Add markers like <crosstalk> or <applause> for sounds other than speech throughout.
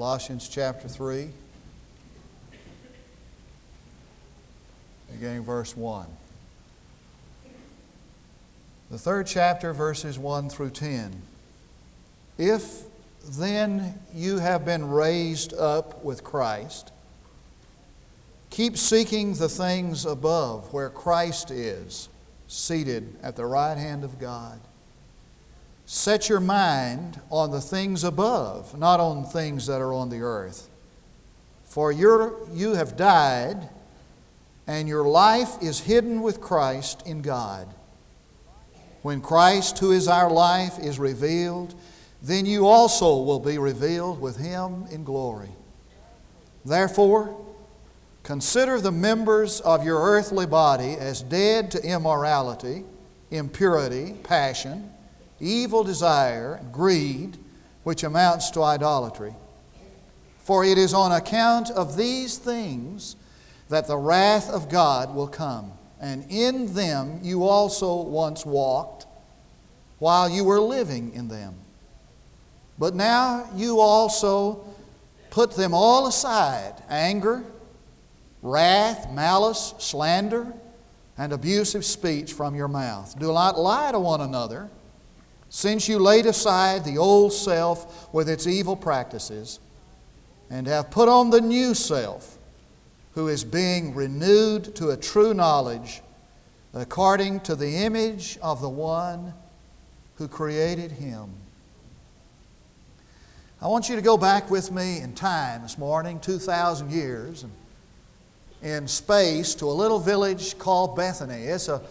Colossians chapter 3, beginning verse 1. The third chapter, verses 1 through 10. If then you have been raised up with Christ, keep seeking the things above where Christ is, seated at the right hand of God. Set your mind on the things above, not on things that are on the earth. For you have died, and your life is hidden with Christ in God. When Christ, who is our life, is revealed, then you also will be revealed with him in glory. Therefore, consider the members of your earthly body as dead to immorality, impurity, passion evil desire, greed, which amounts to idolatry. For it is on account of these things that the wrath of God will come. And in them you also once walked while you were living in them. But now you also put them all aside anger, wrath, malice, slander, and abusive speech from your mouth. Do not lie to one another since you laid aside the old self with its evil practices and have put on the new self, who is being renewed to a true knowledge according to the image of the one who created him. I want you to go back with me in time this morning, 2,000 years, in space to a little village called Bethany. It's a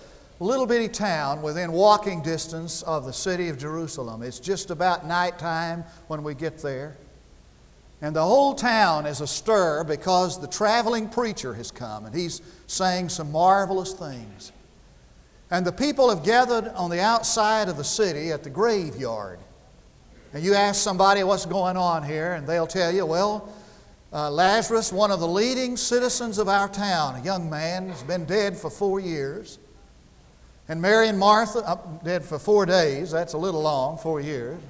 little bitty town within walking distance of the city of Jerusalem. It's just about nighttime when we get there. And the whole town is astir because the traveling preacher has come and he's saying some marvelous things. And the people have gathered on the outside of the city at the graveyard. And you ask somebody what's going on here, and they'll tell you, well, uh, Lazarus, one of the leading citizens of our town, a young man, has been dead for four years. And Mary and Martha, uh, dead for four days. That's a little long, four years.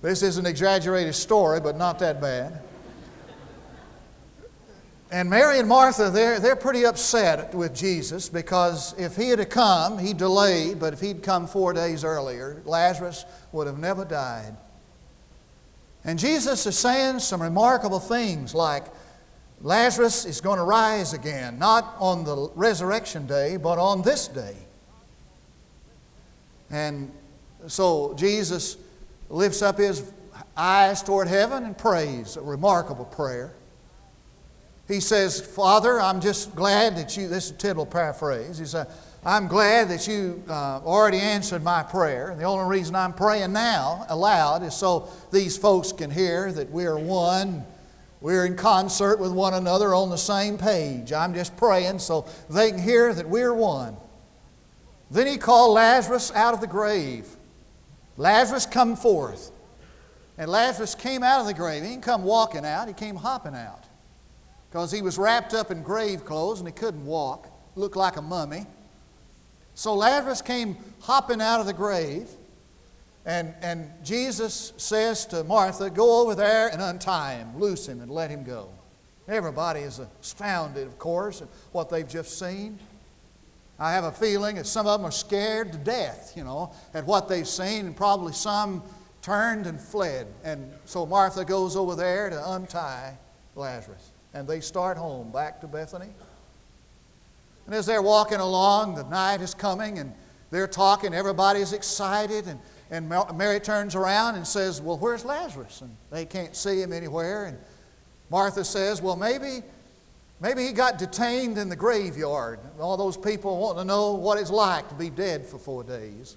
This is an exaggerated story, but not that bad. And Mary and Martha, they're, they're pretty upset with Jesus because if he had come, he delayed, but if he'd come four days earlier, Lazarus would have never died. And Jesus is saying some remarkable things like Lazarus is going to rise again, not on the resurrection day, but on this day. And so Jesus lifts up his eyes toward heaven and prays a remarkable prayer. He says, Father, I'm just glad that you, this is a tittle paraphrase. He said, I'm glad that you uh, already answered my prayer. And the only reason I'm praying now aloud is so these folks can hear that we are one. We're in concert with one another on the same page. I'm just praying so they can hear that we're one. Then he called Lazarus out of the grave. Lazarus, come forth. And Lazarus came out of the grave. He didn't come walking out, he came hopping out. Because he was wrapped up in grave clothes and he couldn't walk. Looked like a mummy. So Lazarus came hopping out of the grave. And, and Jesus says to Martha, Go over there and untie him, loose him, and let him go. Everybody is astounded, of course, at what they've just seen. I have a feeling that some of them are scared to death, you know, at what they've seen, and probably some turned and fled. And so Martha goes over there to untie Lazarus. And they start home back to Bethany. And as they're walking along, the night is coming and they're talking, everybody's excited. And, and Mary turns around and says, Well, where's Lazarus? And they can't see him anywhere. And Martha says, Well, maybe Maybe he got detained in the graveyard. All those people want to know what it's like to be dead for four days.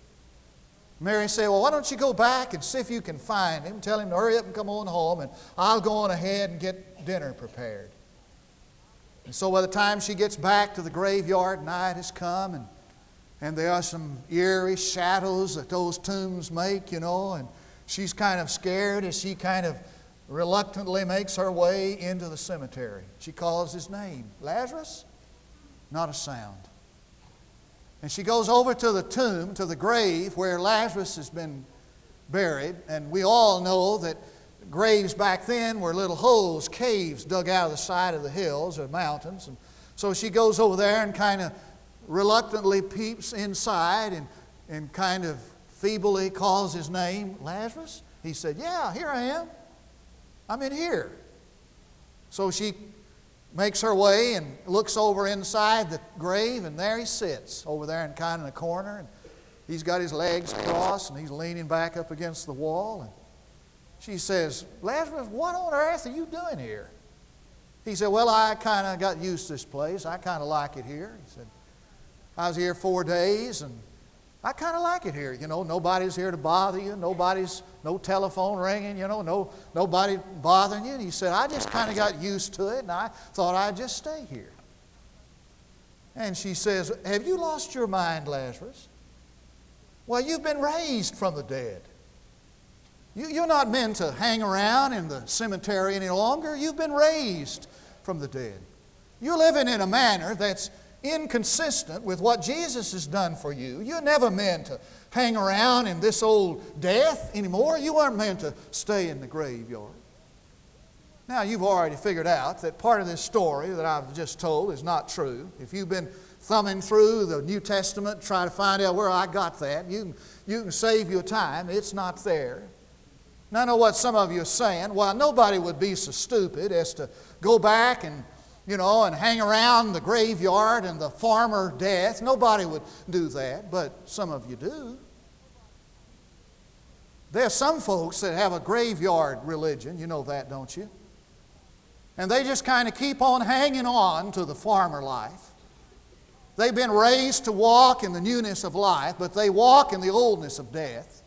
Mary said, Well, why don't you go back and see if you can find him? Tell him to hurry up and come on home, and I'll go on ahead and get dinner prepared. And so by the time she gets back to the graveyard, night has come, and, and there are some eerie shadows that those tombs make, you know, and she's kind of scared as she kind of reluctantly makes her way into the cemetery. She calls his name Lazarus, not a sound. And she goes over to the tomb, to the grave where Lazarus has been buried. And we all know that graves back then were little holes, caves dug out of the side of the hills or mountains. And so she goes over there and kind of reluctantly peeps inside and, and kind of feebly calls his name, Lazarus. He said, Yeah, here I am. I'm in here. So she makes her way and looks over inside the grave, and there he sits over there in kind of the corner. And he's got his legs crossed and he's leaning back up against the wall. And she says, Lazarus, what on earth are you doing here? He said, Well, I kind of got used to this place. I kind of like it here. He said, I was here four days and I kind of like it here. You know, nobody's here to bother you. Nobody's, no telephone ringing, you know, no, nobody bothering you. And he said, I just kind of got used to it and I thought I'd just stay here. And she says, Have you lost your mind, Lazarus? Well, you've been raised from the dead. You, are not meant to hang around in the cemetery any longer. You've been raised from the dead. You're living in a manner that's inconsistent with what Jesus has done for you. You're never meant to hang around in this old death anymore. You aren't meant to stay in the graveyard. Now, you've already figured out that part of this story that I've just told is not true. If you've been thumbing through the New Testament, trying to find out where I got that, you can, you can save your time. It's not there. Now, I know what some of you are saying. Well, nobody would be so stupid as to go back and, you know, and hang around the graveyard and the farmer death. Nobody would do that, but some of you do. There are some folks that have a graveyard religion. You know that, don't you? And they just kind of keep on hanging on to the farmer life. They've been raised to walk in the newness of life, but they walk in the oldness of death.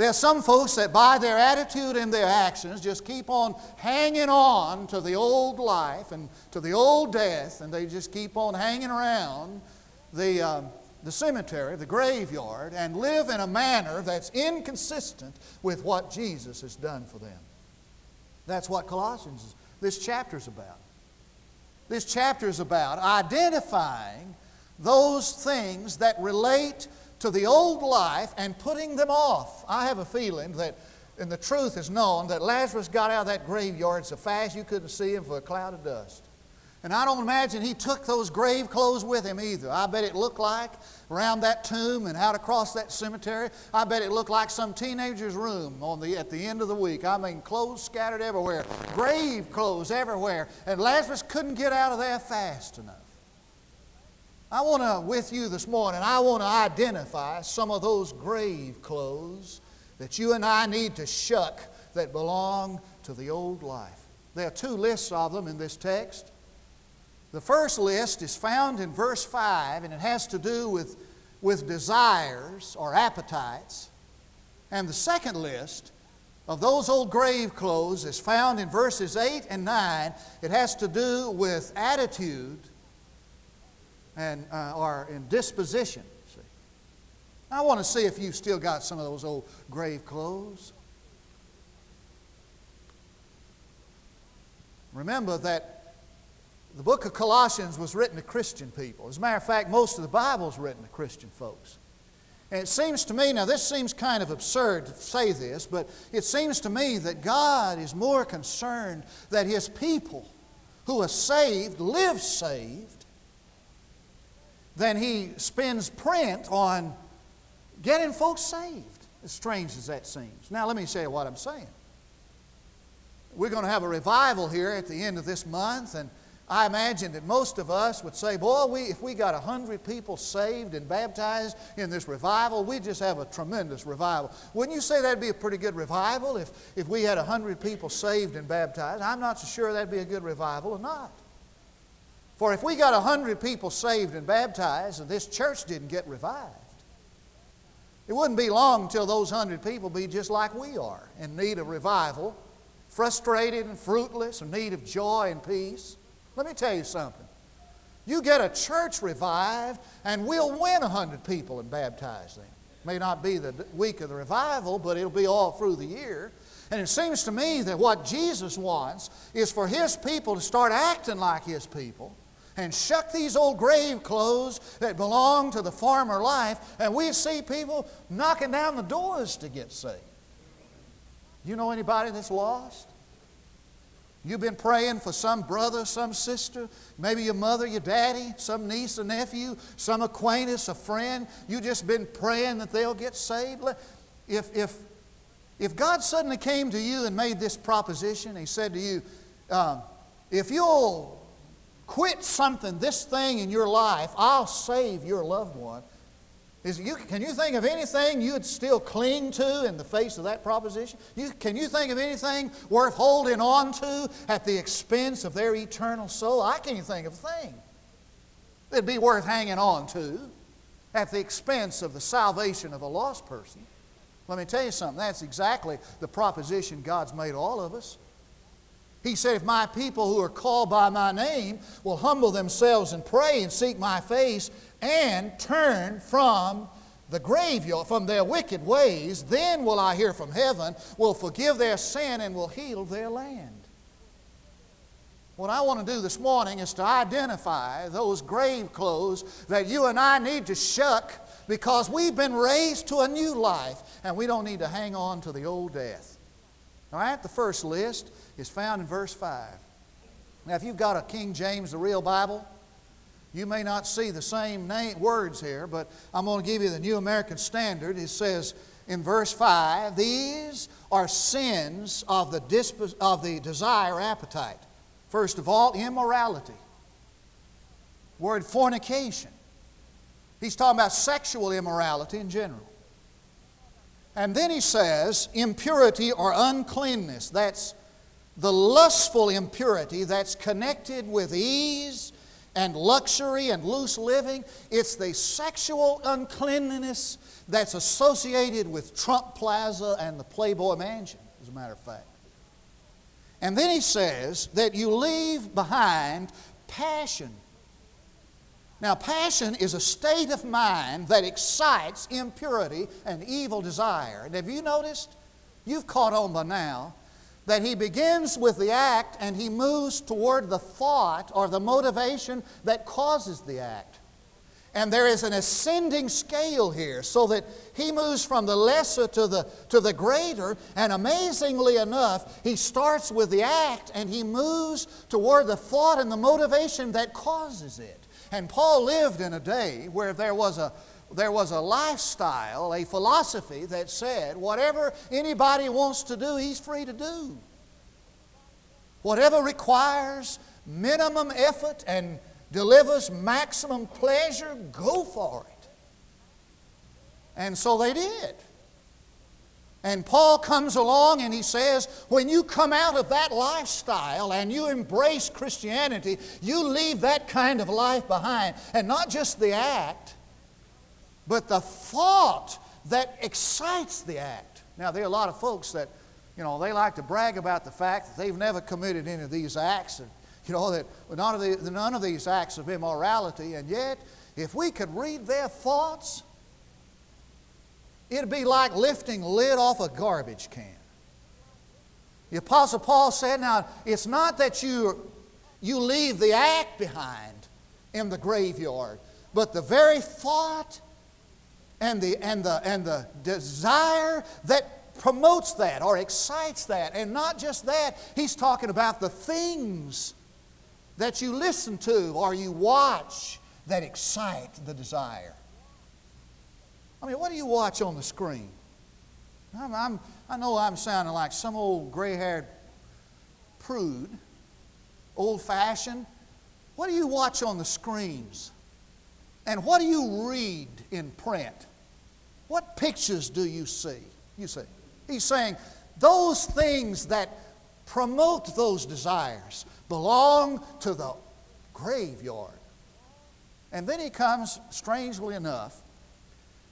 There are some folks that, by their attitude and their actions, just keep on hanging on to the old life and to the old death, and they just keep on hanging around the, um, the cemetery, the graveyard, and live in a manner that's inconsistent with what Jesus has done for them. That's what Colossians, this chapter is about. This chapter is about identifying those things that relate to the old life and putting them off. I have a feeling that, and the truth is known, that Lazarus got out of that graveyard so fast you couldn't see him for a cloud of dust. And I don't imagine he took those grave clothes with him either. I bet it looked like around that tomb and out across that cemetery, I bet it looked like some teenager's room on the, at the end of the week. I mean, clothes scattered everywhere, grave clothes everywhere. And Lazarus couldn't get out of there fast enough. I want to, with you this morning, I want to identify some of those grave clothes that you and I need to shuck that belong to the old life. There are two lists of them in this text. The first list is found in verse 5, and it has to do with, with desires or appetites. And the second list of those old grave clothes is found in verses 8 and 9. It has to do with attitude and uh, are in disposition. See, I want to see if you've still got some of those old grave clothes. Remember that the book of Colossians was written to Christian people. As a matter of fact, most of the Bible is written to Christian folks. And it seems to me, now this seems kind of absurd to say this, but it seems to me that God is more concerned that His people who are saved live saved than he spends print on getting folks saved, as strange as that seems. Now, let me say what I'm saying. We're going to have a revival here at the end of this month, and I imagine that most of us would say, Boy, we, if we got 100 people saved and baptized in this revival, we just have a tremendous revival. Wouldn't you say that'd be a pretty good revival if, if we had 100 people saved and baptized? I'm not so sure that'd be a good revival or not. For if we got 100 people saved and baptized and this church didn't get revived, it wouldn't be long until those 100 people be just like we are in need of revival, frustrated and fruitless, in need of joy and peace. Let me tell you something. You get a church revived, and we'll win 100 people and baptize them. May not be the week of the revival, but it'll be all through the year. And it seems to me that what Jesus wants is for His people to start acting like His people and shuck these old grave clothes that belong to the former life, and we see people knocking down the doors to get saved. You know anybody that's lost? You've been praying for some brother, some sister, maybe your mother, your daddy, some niece or nephew, some acquaintance, a friend. You've just been praying that they'll get saved. If, if, if God suddenly came to you and made this proposition, He said to you, um, if you'll quit something, this thing in your life, I'll save your loved one. Is you, can you think of anything you'd still cling to in the face of that proposition? You, can you think of anything worth holding on to at the expense of their eternal soul? I can't think of a thing that'd be worth hanging on to at the expense of the salvation of a lost person. Let me tell you something, that's exactly the proposition God's made all of us. He said, If my people who are called by my name will humble themselves and pray and seek my face and turn from the graveyard, from their wicked ways, then will I hear from heaven, will forgive their sin, and will heal their land. What I want to do this morning is to identify those grave clothes that you and I need to shuck because we've been raised to a new life and we don't need to hang on to the old death. All right, the first list is found in verse 5. Now, if you've got a King James, the real Bible, you may not see the same name, words here, but I'm going to give you the New American Standard. It says in verse 5 These are sins of the, disp- of the desire appetite. First of all, immorality. Word fornication. He's talking about sexual immorality in general. And then he says impurity or uncleanness. That's the lustful impurity that's connected with ease and luxury and loose living. It's the sexual uncleanliness that's associated with Trump Plaza and the Playboy Mansion, as a matter of fact. And then he says that you leave behind passion. Now, passion is a state of mind that excites impurity and evil desire. And have you noticed? You've caught on by now that he begins with the act and he moves toward the thought or the motivation that causes the act. And there is an ascending scale here so that he moves from the lesser to the, to the greater. And amazingly enough, he starts with the act and he moves toward the thought and the motivation that causes it. And Paul lived in a day where there was a, there was a lifestyle, a philosophy that said whatever anybody wants to do, he's free to do. Whatever requires minimum effort and delivers maximum pleasure, go for it. And so they did. And Paul comes along and he says, when you come out of that lifestyle and you embrace Christianity, you leave that kind of life behind. And not just the act, but the thought that excites the act. Now, there are a lot of folks that, you know, they like to brag about the fact that they've never committed any of these acts, and, you know, that none of, the, none of these acts of immorality, and yet, if we could read their thoughts, it'd be like lifting lid off a garbage can. The Apostle Paul said, now, it's not that you, you leave the act behind in the graveyard, but the very thought and the, and the, and the desire that promotes that or excites that. And not just that, he's talking about the things that you listen to or you watch that excite the desire. I mean, what do you watch on the screen? I'm, I'm, i know I'm sounding like some old gray haired prude, old fashioned. What do you watch on the screens? And what do you read in print? What pictures do you see? You see. He's saying those things that promote those desires belong to the graveyard. And then he comes, strangely enough,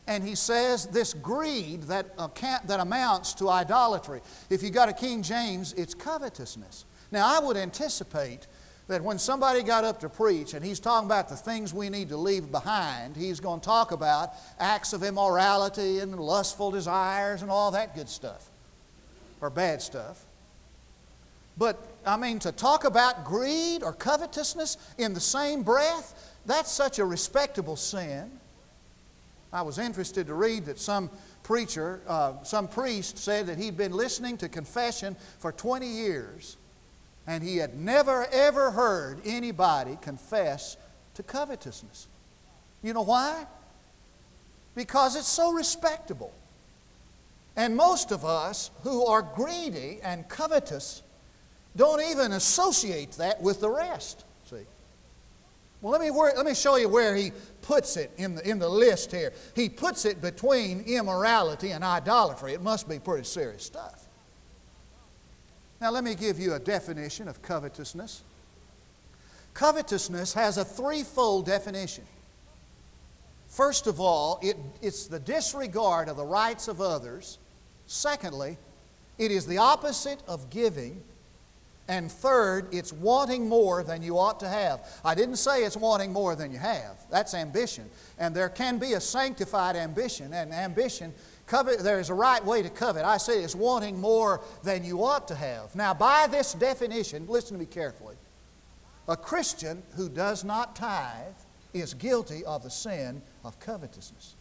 and he says this greed that, that amounts to idolatry. If you got a King James, it's covetousness. Now, I would anticipate that when somebody got up to preach and he's talking about the things we need to leave behind, he's going to talk about acts of immorality and lustful desires and all that good stuff, or bad stuff. But, I mean, to talk about greed or covetousness in the same breath, that's such a respectable sin. I was interested to read that some preacher, uh, some priest said that he'd been listening to confession for 20 years and he had never ever heard anybody confess to covetousness. You know why? Because it's so respectable. And most of us who are greedy and covetous don't even associate that with the rest. Well, let me, let me show you where he puts it in the, in the list here. He puts it between immorality and idolatry. It must be pretty serious stuff. Now, let me give you a definition of covetousness. Covetousness has a threefold definition. First of all, it, it's the disregard of the rights of others Secondly, it is the opposite of giving. And third, it's wanting more than you ought to have. I didn't say it's wanting more than you have. That's ambition. And there can be a sanctified ambition. And ambition, covet, there's a right way to covet. I say it's wanting more than you ought to have. Now, by this definition, listen to me carefully. A Christian who does not tithe is guilty of the sin of covetousness.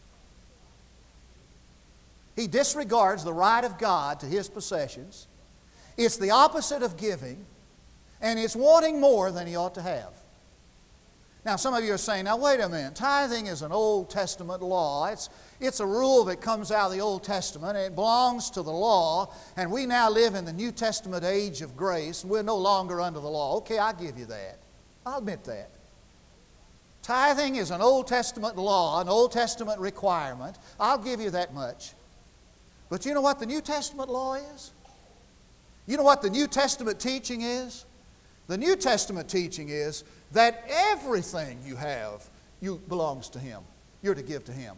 He disregards the right of God to his possessions. It's the opposite of giving, and it's wanting more than he ought to have. Now, some of you are saying, now, wait a minute. Tithing is an Old Testament law. It's, it's a rule that comes out of the Old Testament. It belongs to the law, and we now live in the New Testament age of grace, and we're no longer under the law. Okay, I'll give you that. I'll admit that. Tithing is an Old Testament law, an Old Testament requirement. I'll give you that much. But you know what the New Testament law is? You know what the New Testament teaching is? The New Testament teaching is that everything you have you belongs to Him. You're to give to Him.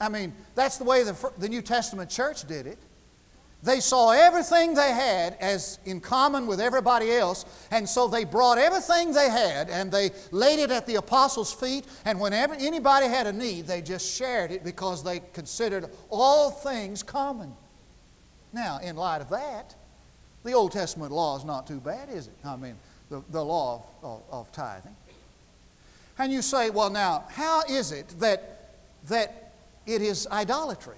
I mean, that's the way the, the New Testament church did it. They saw everything they had as in common with everybody else, and so they brought everything they had and they laid it at the apostles' feet. And whenever anybody had a need, they just shared it because they considered all things common. Now, in light of that, the Old Testament law is not too bad, is it? I mean, the, the law of, of, of tithing. And you say, well, now, how is it that, that it is idolatry?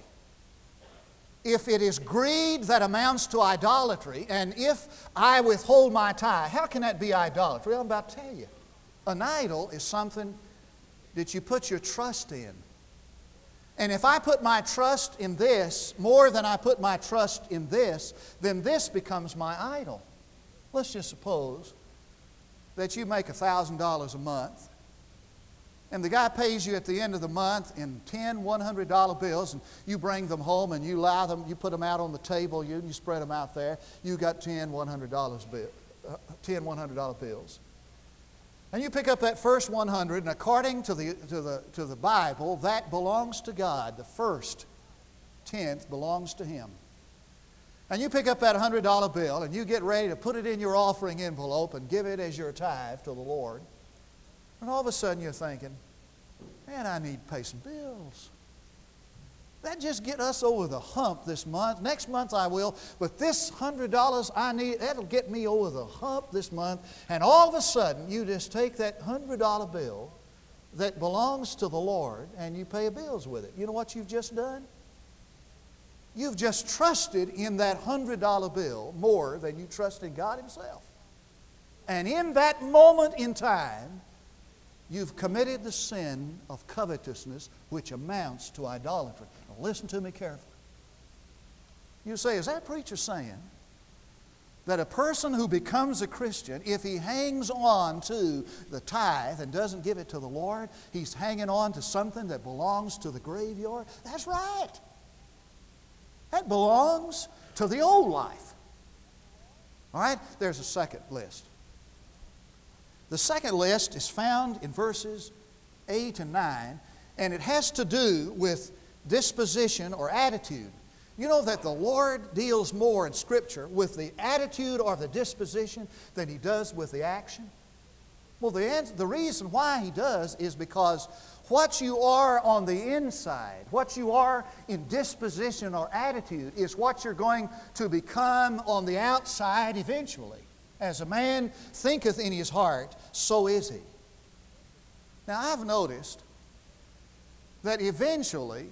if it is greed that amounts to idolatry, and if I withhold my tithe, how can that be idolatry? I'm about to tell you. An idol is something that you put your trust in. And if I put my trust in this more than I put my trust in this, then this becomes my idol. Let's just suppose that you make $1,000 a month and the guy pays you at the end of the month in 10 $100 bills, and you bring them home and you lie them, you put them out on the table, you, you spread them out there. You got 10 $100 bill, uh, 10 $100 bills. And you pick up that first 100, and according to the, to, the, to the Bible, that belongs to God. The first tenth belongs to Him. And you pick up that $100 bill, and you get ready to put it in your offering envelope and give it as your tithe to the Lord. And all of a sudden you're thinking, man, I need to pay some bills. That just get us over the hump this month. Next month I will, but this hundred dollars I need, that'll get me over the hump this month. And all of a sudden you just take that hundred dollar bill that belongs to the Lord and you pay bills with it. You know what you've just done? You've just trusted in that hundred dollar bill more than you trusted God Himself. And in that moment in time, You've committed the sin of covetousness, which amounts to idolatry. Listen to me carefully. You say, is that preacher saying that a person who becomes a Christian, if he hangs on to the tithe and doesn't give it to the Lord, he's hanging on to something that belongs to the graveyard? That's right. That belongs to the old life. All right? There's a second list. The second list is found in verses 8 and 9, and it has to do with disposition or attitude. You know that the Lord deals more in Scripture with the attitude or the disposition than He does with the action? Well, the, answer, the reason why He does is because what you are on the inside, what you are in disposition or attitude, is what you're going to become on the outside eventually. As a man thinketh in his heart, so is he. Now, I've noticed that eventually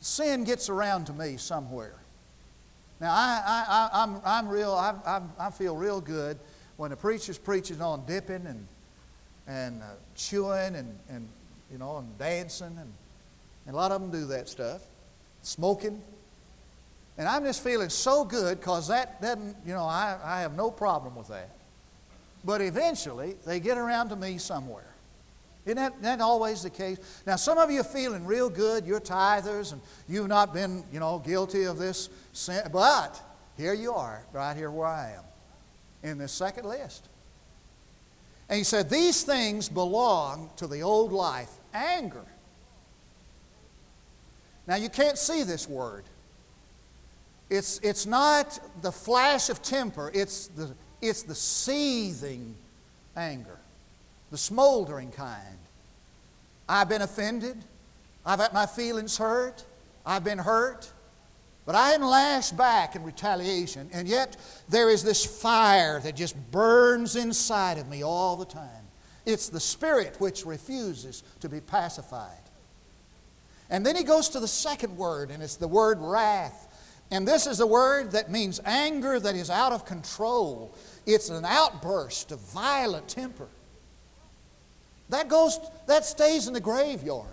sin gets around to me somewhere. Now, I, I, I, I'm, I'm real, I, I, I feel real good when the preacher's preaching on dipping and, and uh, chewing and, and, you know, and dancing. And, and a lot of them do that stuff. Smoking. And I'm just feeling so good because that doesn't, you know, I, I have no problem with that. But eventually, they get around to me somewhere. Isn't that, that always the case? Now, some of you are feeling real good. You're tithers and you've not been, you know, guilty of this sin. But here you are, right here where I am, in this second list. And he said, These things belong to the old life anger. Now, you can't see this word. It's, it's not the flash of temper, it's the, it's the seething anger, the smoldering kind. I've been offended. I've had my feelings hurt. I've been hurt. But I didn't lash back in retaliation. And yet there is this fire that just burns inside of me all the time. It's the spirit which refuses to be pacified. And then he goes to the second word, and it's the word wrath. And this is a word that means anger that is out of control. It's an outburst of violent temper. That goes, that stays in the graveyard.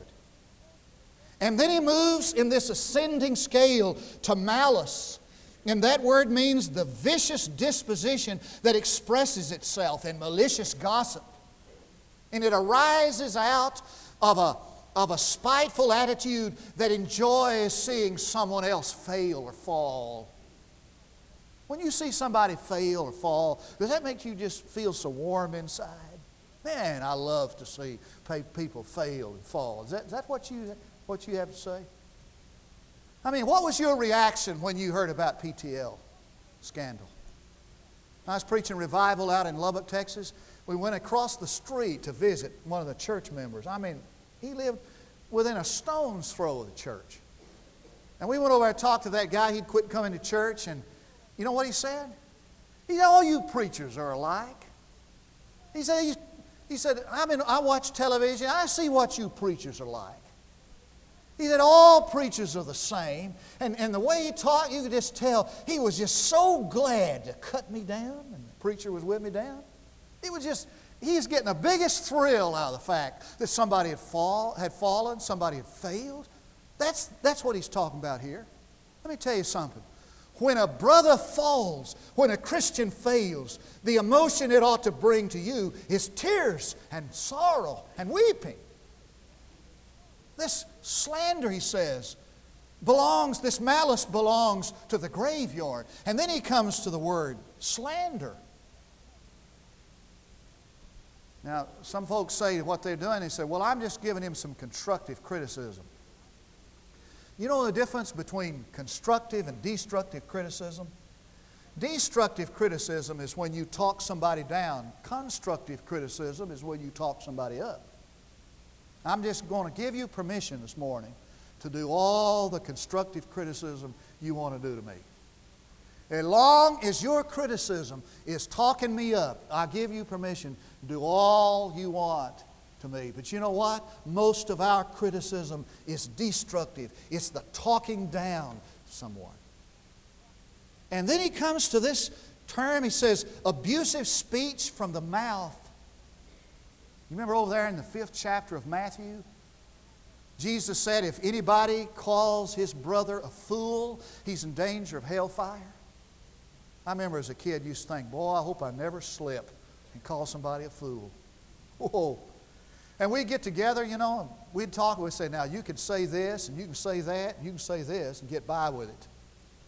And then he moves in this ascending scale to malice. And that word means the vicious disposition that expresses itself in malicious gossip. And it arises out of a, of a spiteful attitude that enjoys seeing someone else fail or fall. When you see somebody fail or fall, does that make you just feel so warm inside? Man, I love to see people fail and fall. Is that, is that what, you, what you have to say? I mean, what was your reaction when you heard about PTL scandal? I was preaching revival out in Lubbock, Texas. We went across the street to visit one of the church members. I mean, he lived within a stone's throw of the church. And we went over and talked to that guy. He'd quit coming to church. And you know what he said? He said, All you preachers are alike. He said, he said, I mean, I watch television, I see what you preachers are like. He said, all preachers are the same. And, and the way he taught, you could just tell he was just so glad to cut me down, and the preacher was with me down. He was just, he's getting the biggest thrill out of the fact that somebody had, fall, had fallen, somebody had failed. That's, that's what he's talking about here. Let me tell you something. When a brother falls, when a Christian fails, the emotion it ought to bring to you is tears and sorrow and weeping. This slander, he says, belongs, this malice belongs to the graveyard. And then he comes to the word slander. Now, some folks say what they're doing, they say, well, I'm just giving him some constructive criticism. You know the difference between constructive and destructive criticism? Destructive criticism is when you talk somebody down. Constructive criticism is when you talk somebody up. I'm just going to give you permission this morning to do all the constructive criticism you want to do to me. As long as your criticism is talking me up, I give you permission to do all you want to me. But you know what? Most of our criticism is destructive, it's the talking down someone. And then he comes to this term, he says, abusive speech from the mouth. You remember over there in the fifth chapter of Matthew? Jesus said, if anybody calls his brother a fool, he's in danger of hellfire. I remember as a kid used to think, boy, I hope I never slip and call somebody a fool. Whoa. And we'd get together, you know, and we'd talk, and we'd say, now you can say this, and you can say that, and you can say this, and get by with it.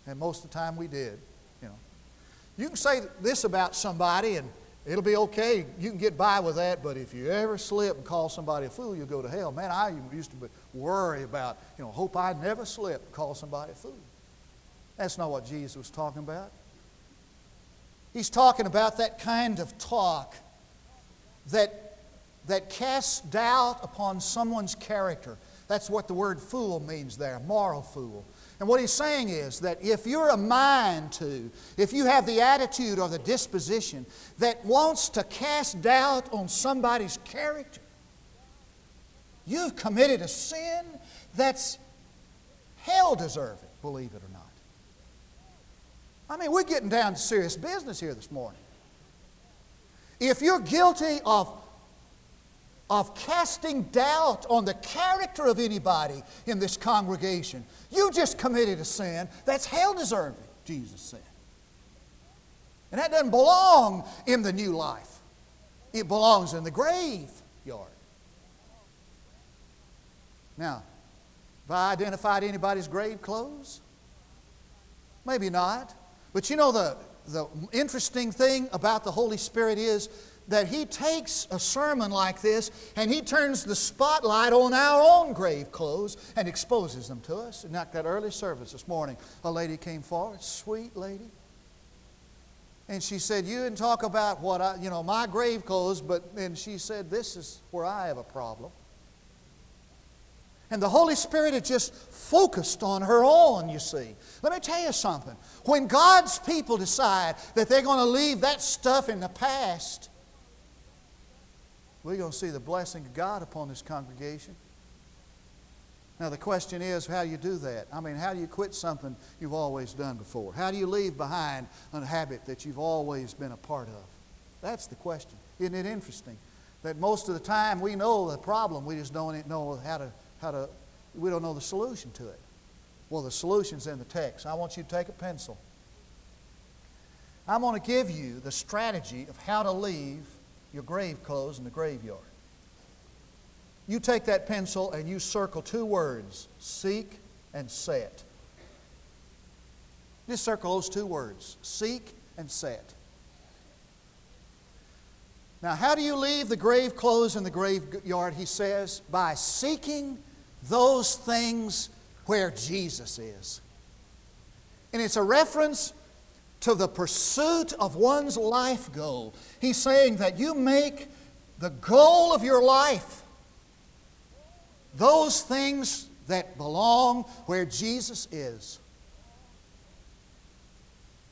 And most of the time we did, you know. You can say this about somebody, and it'll be okay. You can get by with that, but if you ever slip and call somebody a fool, you'll go to hell. Man, I used to worry about, you know, hope I never slip and call somebody a fool. That's not what Jesus was talking about. He's talking about that kind of talk that that casts doubt upon someone's character. That's what the word fool means there, moral fool. And what he's saying is that if you're a mind to, if you have the attitude or the disposition that wants to cast doubt on somebody's character, you've committed a sin that's hell deserving, believe it or not. I mean, we're getting down to serious business here this morning. If you're guilty of, of casting doubt on the character of anybody in this congregation, you just committed a sin that's hell deserving, Jesus said. And that doesn't belong in the new life, it belongs in the graveyard. Now, have I identified anybody's grave clothes? Maybe not. But you know, the, the interesting thing about the Holy Spirit is that He takes a sermon like this and He turns the spotlight on our own grave clothes and exposes them to us. And that early service this morning, a lady came forward, sweet lady. And she said, You didn't talk about what I, you know, my grave clothes, but, and she said, This is where I have a problem. And the Holy Spirit had just focused on her own, you see. Let me tell you something. When God's people decide that they're going to leave that stuff in the past, we're going to see the blessing of God upon this congregation. Now, the question is, how do you do that? I mean, how do you quit something you've always done before? How do you leave behind a habit that you've always been a part of? That's the question. Isn't it interesting that most of the time we know the problem, we just don't know how to how to, we don't know the solution to it. Well, the solution's in the text. I want you to take a pencil. I'm going to give you the strategy of how to leave your grave clothes in the graveyard. You take that pencil and you circle two words seek and set. Just circle those two words seek and set. Now, how do you leave the grave clothes in the graveyard? He says, by seeking those things where Jesus is. And it's a reference to the pursuit of one's life goal. He's saying that you make the goal of your life those things that belong where Jesus is.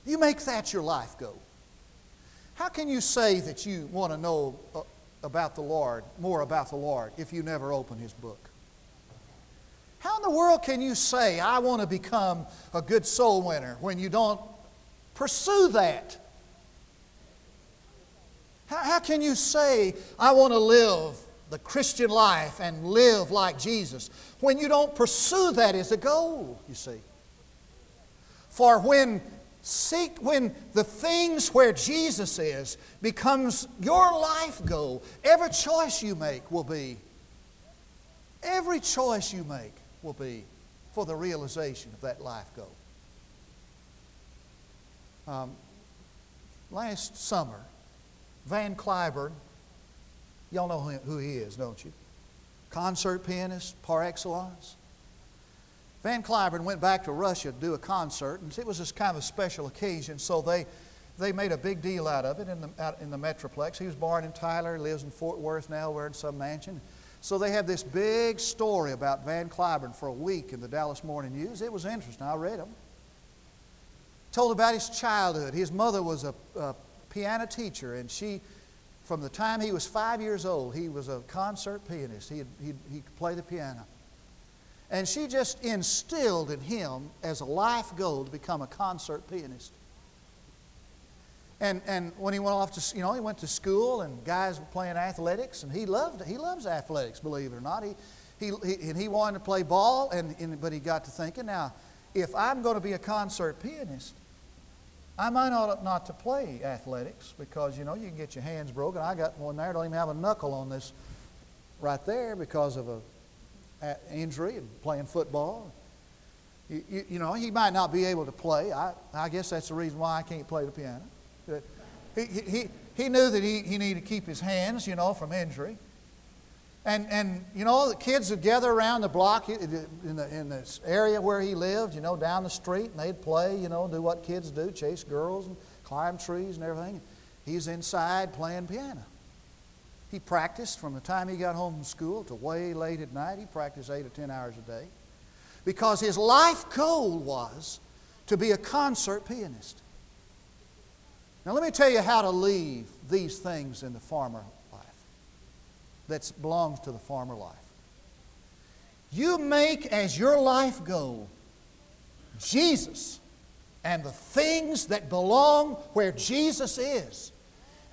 You make that your life goal. How can you say that you want to know uh, about the Lord, more about the Lord, if you never open His book? How in the world can you say, I want to become a good soul winner, when you don't pursue that? How, how can you say, I want to live the Christian life and live like Jesus, when you don't pursue that as a goal, you see? For when seek when the things where Jesus is becomes your life goal, every choice you make will be every choice you make will be for the realization of that life goal. Um, last summer, Van Cliburn, y'all know who he is, don't you? Concert pianist par excellence. Van Cliburn went back to Russia to do a concert, and it was this kind of a special occasion, so they, they made a big deal out of it in the, out in the Metroplex. He was born in Tyler, lives in Fort Worth now, we're in some mansion. So they have this big story about Van Cliburn for a week in the Dallas Morning News. It was interesting. I read them. Told about his childhood. His mother was a, a piano teacher, and she, from the time he was five years old, he was a concert pianist. He, he, he could play the piano. And she just instilled in him as a life goal to become a concert pianist. And, and when he went off to, you know, he went to school and guys were playing athletics and he loved, he loves athletics, believe it or not. He, he, he, and he wanted to play ball, and, and, but he got to thinking, now, if I'm going to be a concert pianist, I might not not to play athletics because, you know, you can get your hands broken. I got one there, don't even have a knuckle on this right there because of a, a injury and playing football. You, you, you, know, he might not be able to play. I, I guess that's the reason why I can't play the piano. He, he, he knew that he, he needed to keep his hands, you know, from injury. And, and you know, the kids would gather around the block in, the, in this area where he lived, you know, down the street, and they'd play, you know, do what kids do, chase girls and climb trees and everything. He's inside playing piano. He practiced from the time he got home from school to way late at night. He practiced eight or ten hours a day because his life goal was to be a concert pianist. Now, let me tell you how to leave these things in the farmer that belongs to the farmer life. You make as your life goal Jesus and the things that belong where Jesus is.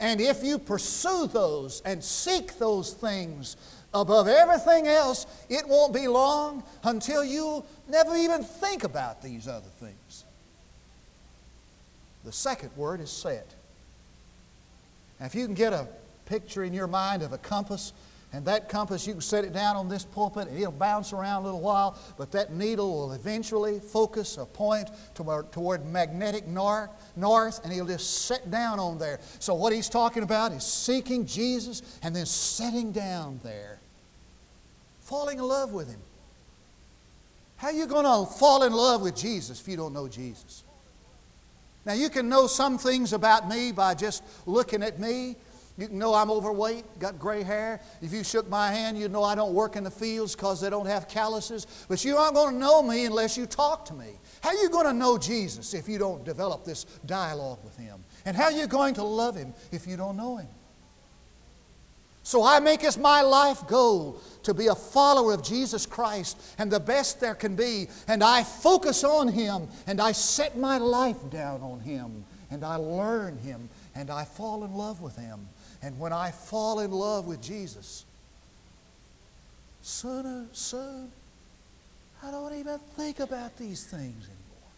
And if you pursue those and seek those things above everything else, it won't be long until you never even think about these other things. The second word is set. Now, if you can get a picture in your mind of a compass, and that compass, you can set it down on this pulpit and it'll bounce around a little while, but that needle will eventually focus a point toward, toward magnetic north, north, and he'll just set down on there. So, what he's talking about is seeking Jesus and then setting down there, falling in love with him. How are you going to fall in love with Jesus if you don't know Jesus? Now, you can know some things about me by just looking at me. You can know I'm overweight, got gray hair. If you shook my hand, you'd know I don't work in the fields because they don't have calluses. But you aren't going to know me unless you talk to me. How are you going to know Jesus if you don't develop this dialogue with Him? And how are you going to love Him if you don't know Him? So I make as my life goal to be a follower of Jesus Christ and the best there can be. And I focus on Him and I set my life down on Him and I learn Him and I fall in love with Him. And when I fall in love with Jesus, sooner, soon, I don't even think about these things anymore.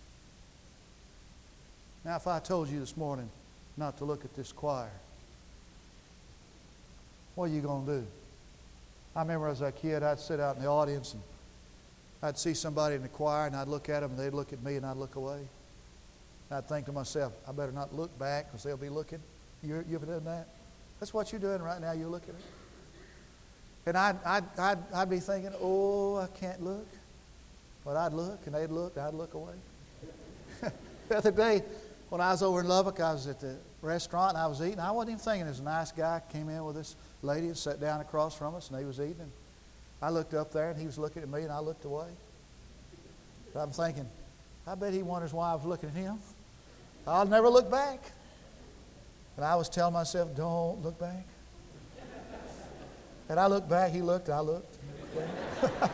Now, if I told you this morning not to look at this choir, what are you going to do? I remember as a kid, I'd sit out in the audience and I'd see somebody in the choir and I'd look at them and they'd look at me and I'd look away. And I'd think to myself, I better not look back because they'll be looking. You, you ever done that? That's what you're doing right now. You're looking at me. And I'd, I'd, I'd, I'd be thinking, oh, I can't look. But I'd look and they'd look and I'd look away. <laughs> the other day, when I was over in Lubbock, I was at the restaurant and I was eating. I wasn't even thinking. There's a nice guy came in with this lady and sat down across from us and he was eating. And I looked up there and he was looking at me and I looked away. But I'm thinking, I bet he wonders why I was looking at him. I'll never look back. And I was telling myself, don't look back. And I looked back, he looked, I looked. <laughs>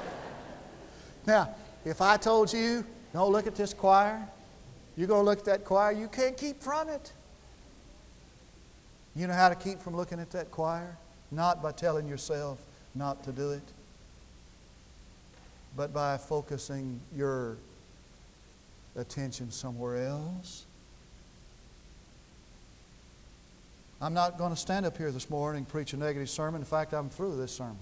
now, if I told you, don't look at this choir, you're going to look at that choir, you can't keep from it. You know how to keep from looking at that choir? Not by telling yourself not to do it, but by focusing your attention somewhere else. I'm not going to stand up here this morning and preach a negative sermon. In fact, I'm through this sermon.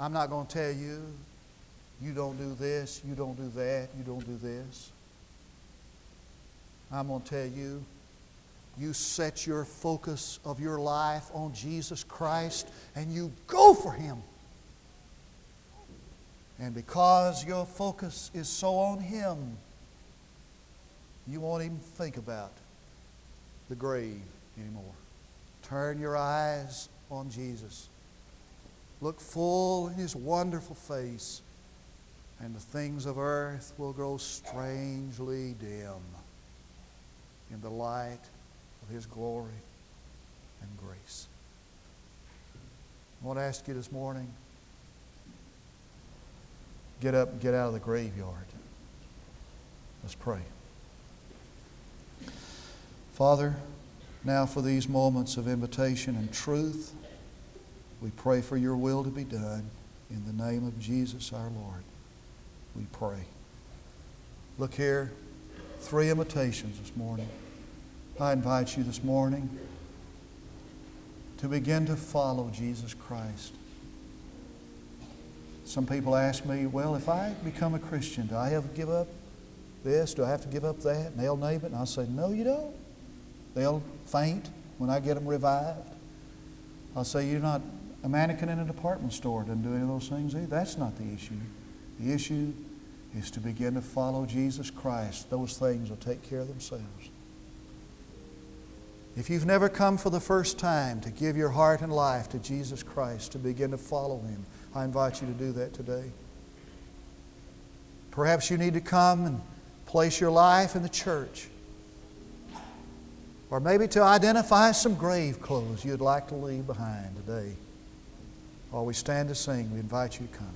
I'm not going to tell you, you don't do this, you don't do that, you don't do this. I'm going to tell you, you set your focus of your life on Jesus Christ and you go for Him. And because your focus is so on Him, you won't even think about the grave anymore. Turn your eyes on Jesus. Look full in His wonderful face, and the things of earth will grow strangely dim in the light of His glory and grace. I want to ask you this morning get up and get out of the graveyard. Let's pray. Father, now for these moments of invitation and truth, we pray for your will to be done. In the name of Jesus our Lord, we pray. Look here, three invitations this morning. I invite you this morning to begin to follow Jesus Christ. Some people ask me, well, if I become a Christian, do I have to give up this? Do I have to give up that? And they'll name it. And I'll say, no, you don't. They'll faint when I get them revived. I'll say, You're not a mannequin in a department store, doesn't do any of those things either. That's not the issue. The issue is to begin to follow Jesus Christ. Those things will take care of themselves. If you've never come for the first time to give your heart and life to Jesus Christ, to begin to follow Him, I invite you to do that today. Perhaps you need to come and place your life in the church. Or maybe to identify some grave clothes you'd like to leave behind today. While we stand to sing, we invite you to come.